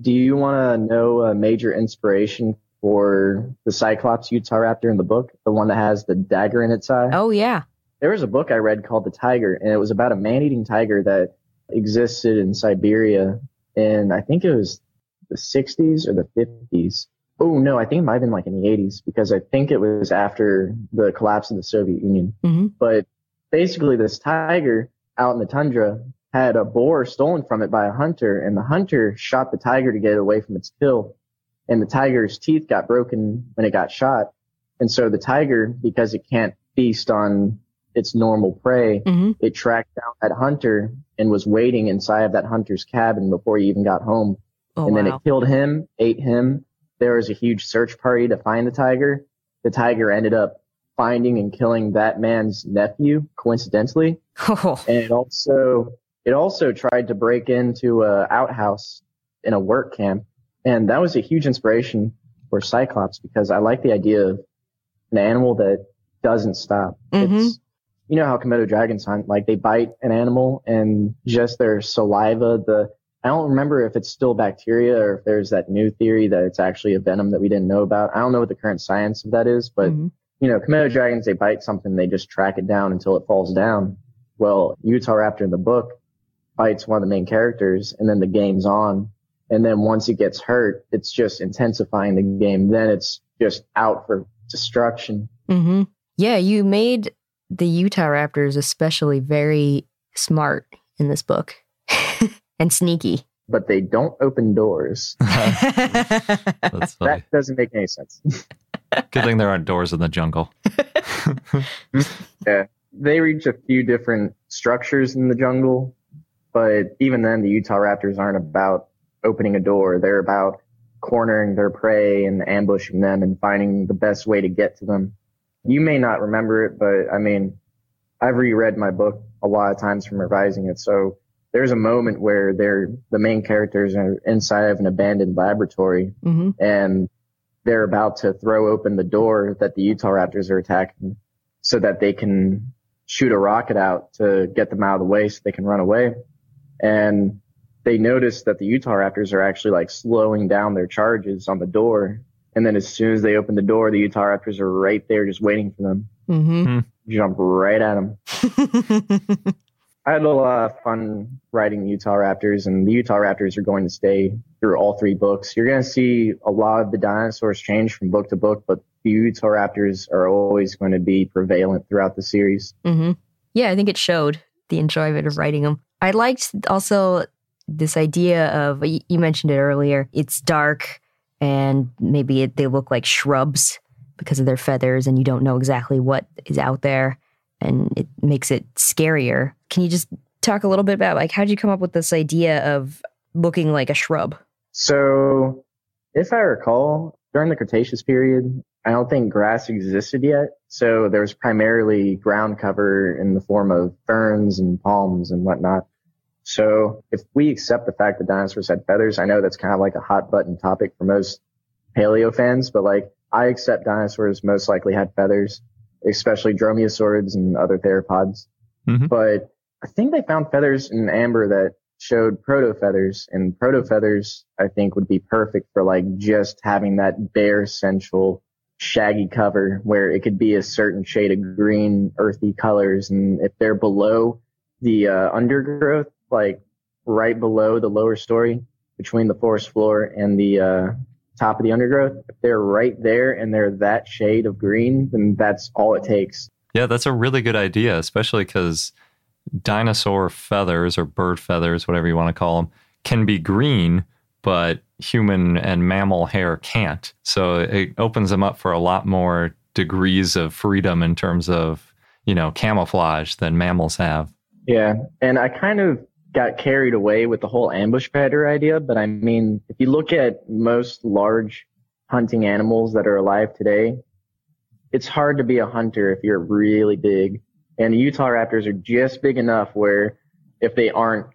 Do you want to know a major inspiration for the Cyclops Utah Raptor in the book? The one that has the dagger in its eye? Oh yeah. There was a book I read called The Tiger, and it was about a man eating tiger that existed in Siberia in, I think it was the 60s or the 50s. Oh, no, I think it might have been like in the 80s because I think it was after the collapse of the Soviet Union. hmm But basically, this tiger out in the tundra had a boar stolen from it by a hunter, and the hunter shot the tiger to get it away from its kill. And the tiger's teeth got broken when it got shot. And so the tiger, because it can't feast on its normal prey, hmm it tracked down that hunter and was waiting inside of that hunter's cabin before he even got home. Oh and then wow. it killed him, ate him. There was a huge search party to find the tiger. The tiger ended up finding and killing that man's nephew, coincidentally. Oh. And it also, it also tried to break into a outhouse in a work camp. And that was a huge inspiration for Cyclops because I like the idea of an animal that doesn't stop. Mhm. It's, you know how Komodo dragons hunt, like they bite an animal and just their saliva, the, I don't remember if it's still bacteria or if there's that new theory that it's actually a venom that we didn't know about. I don't know what the current science of that is, but Mhm. you know, Komodo dragons, they bite something, they just track it down until it falls down. Well, Utah Raptor in the book bites one of the main characters and then the game's on. And then once it gets hurt, it's just intensifying the game. Then it's just out for destruction. hmm Yeah, you made the Utah Raptors especially very smart in this book and sneaky. But they don't open doors. That's funny. That doesn't make any sense. Good thing there aren't doors in the jungle. Yeah. They reach a few different structures in the jungle, but even then, the Utah Raptors aren't about opening a door. They're about cornering their prey and ambushing them and finding the best way to get to them. You may not remember it, but I mean, I've reread my book a lot of times from revising it. So there's a moment where they're, the main characters are inside of an abandoned laboratory hmm and they're about to throw open the door that the Utah Raptors are attacking so that they can shoot a rocket out to get them out of the way so they can run away. And they notice that the Utah Raptors are actually like slowing down their charges on the door. And then as soon as they open the door, the Utah Raptors are right there just waiting for them. hmm Jump right at them. I had a lot of fun writing the Utah Raptors, and the Utah Raptors are going to stay through all three books. You're going to see a lot of the dinosaurs change from book to book, but the Utah Raptors are always going to be prevalent throughout the series. hmm Yeah, I think it showed the enjoyment of writing them. I liked also this idea of you mentioned it earlier. It's dark and maybe it, they look like shrubs because of their feathers, and you don't know exactly what is out there, and it makes it scarier. Can you just talk a little bit about like how did you come up with this idea of looking like a shrub? So, if I recall, during the Cretaceous period, I don't think grass existed yet. So there was primarily ground cover in the form of ferns and palms and whatnot. So if we accept the fact that dinosaurs had feathers, I know that's kind of like a hot button topic for most paleo fans, but like I accept dinosaurs most likely had feathers, especially dromaeosaurids and other theropods. Mm-hmm. But I think they found feathers in amber that showed proto feathers and proto feathers I think would be perfect for like just having that bare central shaggy cover where it could be a certain shade of green earthy colors and if they're below the uh, undergrowth like right below the lower story between the forest floor and the uh, top of the undergrowth if they're right there and they're that shade of green then that's all it takes yeah that's a really good idea especially because dinosaur feathers or bird feathers, whatever you want to call them, can be green, but human and mammal hair can't. So it opens them up for a lot more degrees of freedom in terms of, you know, camouflage than mammals have. Yeah. And I kind of got carried away with the whole ambush predator idea, but I mean, if you look at most large hunting animals that are alive today, it's hard to be a hunter if you're really big. And the Utahraptors are just big enough where if they aren't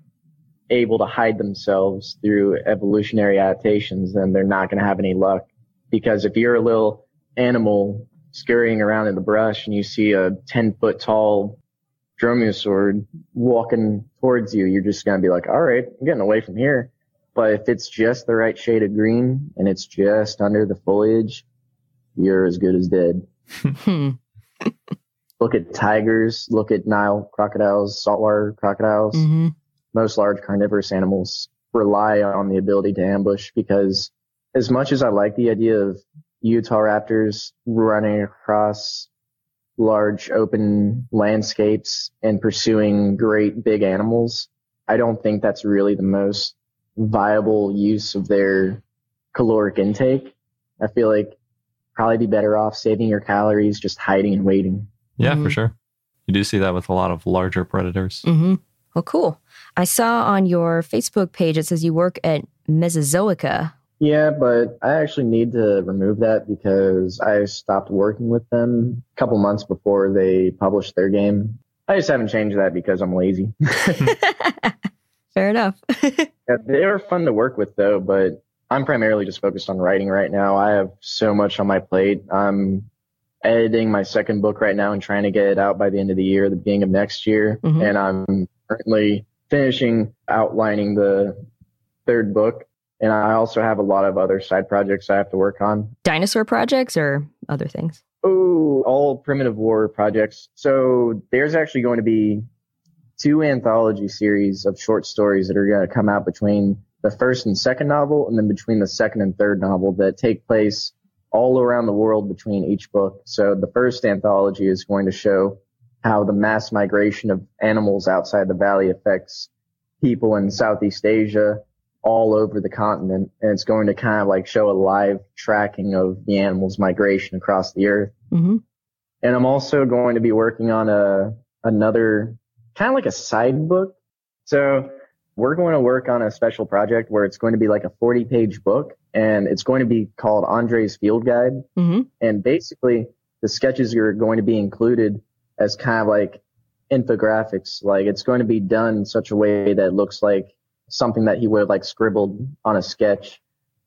able to hide themselves through evolutionary adaptations, then they're not going to have any luck. Because if you're a little animal scurrying around in the brush and you see a 10 foot tall dromaeosaur walking towards you, you're just going to be like, all right, I'm getting away from here. But if it's just the right shade of green and it's just under the foliage, you're as good as dead. Hmm look at tigers, look at Nile crocodiles, saltwater crocodiles. Mm-hmm. Most large carnivorous animals rely on the ability to ambush because as much as I like the idea of Utah raptors running across large open landscapes and pursuing great big animals, I don't think that's really the most viable use of their caloric intake. I feel like probably be better off saving your calories just hiding and waiting. Yeah, mm-hmm. for sure. You do see that with a lot of larger predators. Mm-hmm. Well, cool. I saw on your Facebook page it says you work at Mesozoica. Yeah, but I actually need to remove that because I stopped working with them a couple months before they published their game. I just haven't changed that because I'm lazy. Fair enough. yeah, they are fun to work with though, but I'm primarily just focused on writing right now. I have so much on my plate. I'm editing my second book right now and trying to get it out by the end of the year, the beginning of next year. Mm-hmm. And I'm currently finishing outlining the third book. And I also have a lot of other side projects I have to work on. Dinosaur projects or other things? Oh, all primitive war projects. So there's actually going to be two anthology series of short stories that are going to come out between the first and second novel and then between the second and third novel that take place all around the world between each book. So the first anthology is going to show how the mass migration of animals outside the valley affects people in Southeast Asia all over the continent. And it's going to kind of like show a live tracking of the animals migration across the earth. Mm-hmm. And I'm also going to be working on a, another kind of like a side book. So we're going to work on a special project where it's going to be like a 40 page book and it's going to be called Andre's Field Guide. Mm-hmm. And basically, the sketches are going to be included as kind of like infographics. Like it's going to be done in such a way that looks like something that he would have like scribbled on a sketch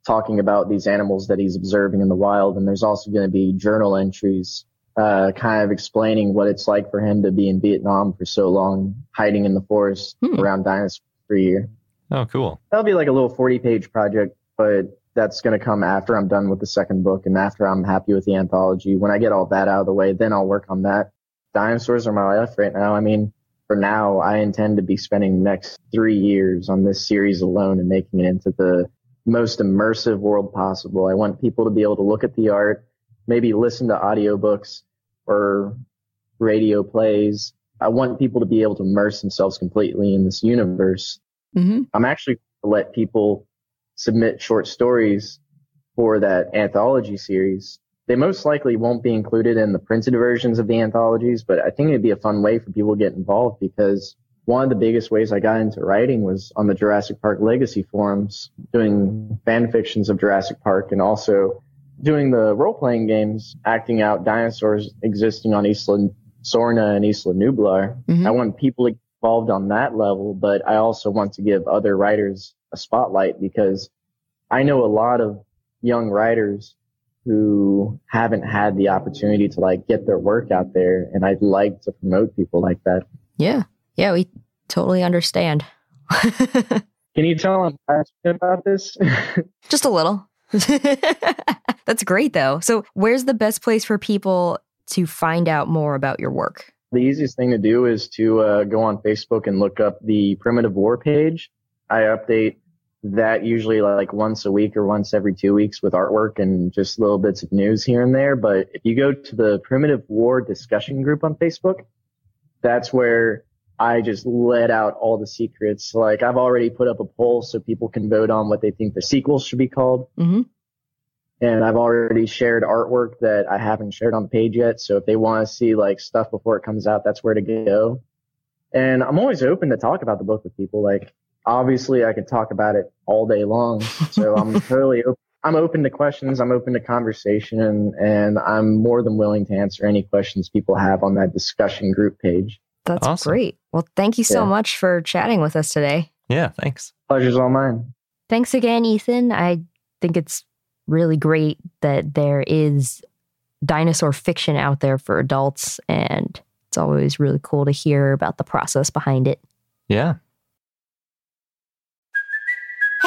talking about these animals that he's observing in the wild. And there's also going to be journal entries, uh, kind of explaining what it's like for him to be in Vietnam for so long, hiding in the forest hmm. around dinosaurs per year. Oh, cool. That'll be like a little 40 page project, but that's going to come after I'm done with the second book and after I'm happy with the anthology. When I get all that out of the way, then I'll work on that. Dinosaurs are my life right now. I mean, for now, I intend to be spending the next three years on this series alone and making it into the most immersive world possible. I want people to be able to look at the art, maybe listen to audiobooks or radio plays, I want people to be able to immerse themselves completely in this universe. Mm-hmm. I'm actually going to let people submit short stories for that anthology series. They most likely won't be included in the printed versions of the anthologies, but I think it'd be a fun way for people to get involved because one of the biggest ways I got into writing was on the Jurassic Park Legacy forums, doing fan fictions of Jurassic Park and also doing the role playing games, acting out dinosaurs existing on Isla Sorna and Isla Nublar. Mhm. I want people to get involved on that level, but I also want to give other writers a spotlight because I know a lot of young writers who haven't had the opportunity to like get their work out there. And I'd like to promote people like that. Yeah. Yeah, we totally understand. Can you tell I'm passionate about this? Just a little. That's great though. So, where's the best place for people to find out more about your work? the easiest thing to do is to uh, go on Facebook and look up the Primitive War page. I update that usually like once a week or once every two weeks with artwork and just little bits of news here and there. But if you go to the Primitive War discussion group on Facebook, that's where I just let out all the secrets. Like I've already put up a poll so people can vote on what they think the sequels should be called. Mhm. And I've already shared artwork that I haven't shared on the page yet. So if they want to see like stuff before it comes out, that's where to go. And I'm always open to talk about the book with people. Like obviously I could talk about it all day long. So I'm totally open. I'm open to questions. I'm open to conversation and, and I'm more than willing to answer any questions people have on that discussion group page. That's Awesome. great. Well, thank you so Yeah. much for chatting with us today. Yeah, thanks. Pleasure's all mine. Thanks again, Ethan. I think it's really great that there is dinosaur fiction out there for adults, and it's always really cool to hear about the process behind it. Yeah.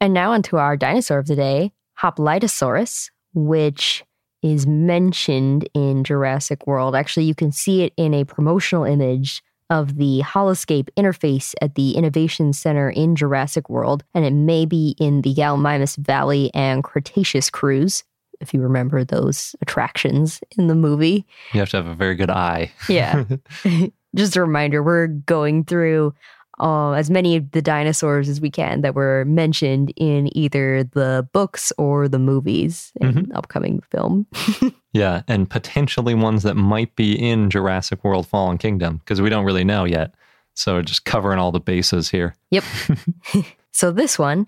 And now onto our dinosaur of the day, Hoplitosaurus, which is mentioned in Jurassic World. Actually, you can see it in a promotional image of the Holoscape interface at the Innovation Center in Jurassic World, and it may be in the Gallimimus Valley and Cretaceous cruise, if you remember those attractions in the movie. You have to have a very good eye. Yeah. Just a reminder, we're going through uh, as many of the dinosaurs as we can that were mentioned in either the books or the movies in upcoming film. yeah. And potentially ones that might be in Jurassic World Fallen Kingdom because we don't really know yet. So just covering all the bases here. Yep. so this one,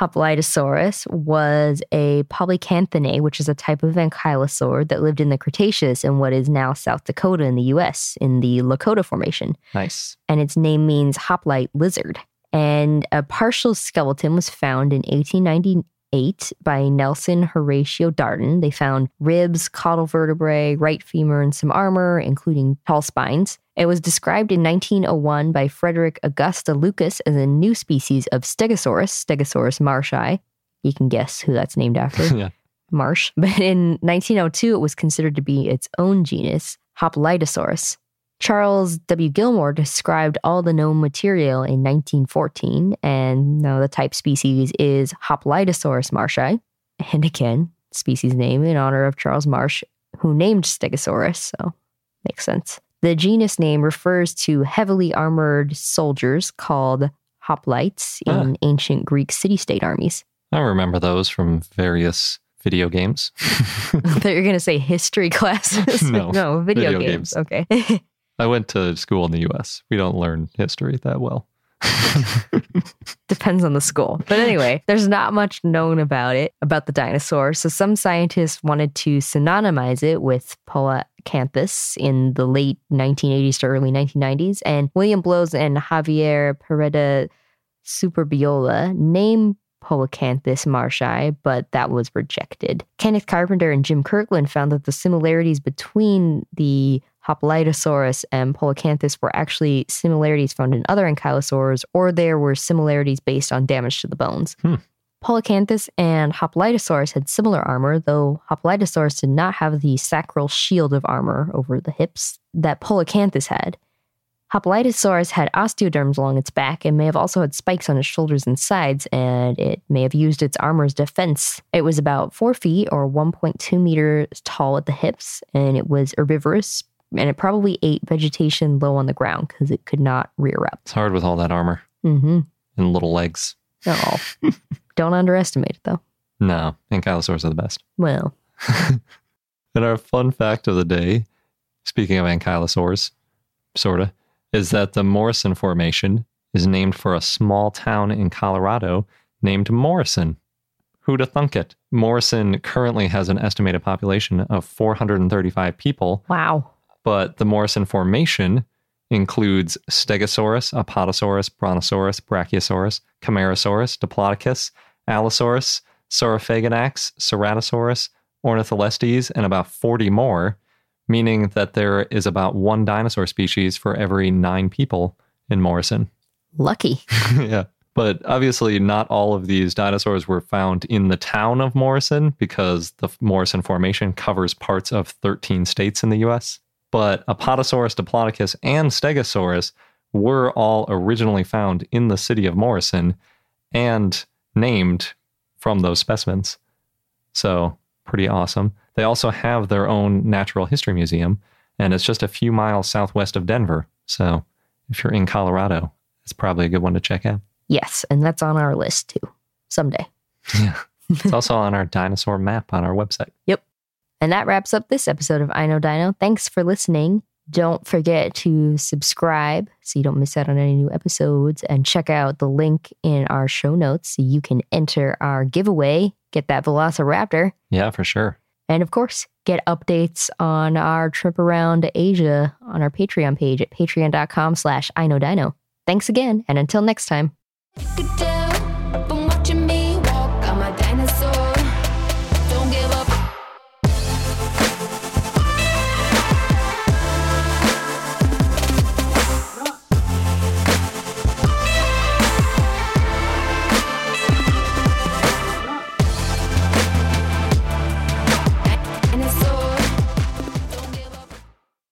Hoplitosaurus, was a polacanthine, which is a type of ankylosaur that lived in the Cretaceous in what is now South Dakota in the U.S. in the Lakota Formation. Nice. and its name means hoplite lizard. And a partial skeleton was found in 1898 by Nelson Horatio Darton. They found ribs, caudal vertebrae, right femur, and some armor, including tall spines. It was described in 1901 by Frederick Augusta Lucas as a new species of Stegosaurus, Stegosaurus marshi. You can guess who that's named after. yeah. Marsh. But in 1902, it was considered to be its own genus, Hoplitosaurus. Charles W. Gilmore described all the known material in 1914, and now the type species is Hoplitosaurus marshi. And again, species name in honor of Charles Marsh, who named Stegosaurus, so makes sense. The genus name refers to heavily armored soldiers called hoplites ah. in ancient Greek city state armies. I remember those from various video games. I thought you were going to say history classes. No, no, video, video games. games. Okay. I went to school in the US. We don't learn history that well. Depends on the school. But anyway, there's not much known about it, about the dinosaur. So some scientists wanted to synonymize it with Polacanthus in the late 1980s to early 1990s. And William Blows and Javier Pereda Suberbiola named Polacanthus marshi, but that was rejected. Kenneth Carpenter and Jim Kirkland found that the similarities between the Hoplitosaurus and Polacanthus were actually similarities found in other ankylosaurs, or there were similarities based on damage to the bones. Hmm. Polacanthus and Hoplitosaurus had similar armor, though Hoplitosaurus did not have the sacral shield of armor over the hips that Polacanthus had. Hoplitosaurus had osteoderms along its back and may have also had spikes on its shoulders and sides, and it may have used its armor as defense. It was about 4 feet or 1.2 meters tall at the hips, and it was herbivorous, and it probably ate vegetation low on the ground because it could not rear up. It's hard with all that armor Mm-hmm. and little legs. Oh. Don't underestimate it, though. No, ankylosaurs are the best. Well, And our fun fact of the day, speaking of ankylosaurs, sort of, is that the Morrison Formation is named for a small town in Colorado named Morrison. Who'da thunk it? Morrison currently has an estimated population of 435 people, wow. but the Morrison Formation includes Stegosaurus, Apatosaurus, Brontosaurus, Brachiosaurus, Camarasaurus, Diplodocus, Allosaurus, Saurophaganax, Ceratosaurus, Ornitholestes, and about 40 more, meaning that there is about one dinosaur species for every nine people in Morrison. Lucky. yeah. But obviously, not all of these dinosaurs were found in the town of Morrison because the Morrison Formation covers parts of 13 states in the US. But Apatosaurus, Diplodocus, and Stegosaurus were all originally found in the city of Morrison and named from those specimens. So, pretty awesome. They also have their own natural history museum, and it's just a few miles southwest of Denver. So, if you're in Colorado, it's probably a good one to check out. Yes, and that's on our list too. Someday. Yeah. It's also on our dinosaur map on our website. Yep. And that wraps up this episode of I Know Dino. Thanks for listening. Don't forget to subscribe so you don't miss out on any new episodes and check out the link in our show notes so you can enter our giveaway, get that Velociraptor, Yeah, for sure. and of course, get updates on our trip around Asia on our Patreon page at patreon.com slash I Know Dino. Thanks again, and until next time. Good day.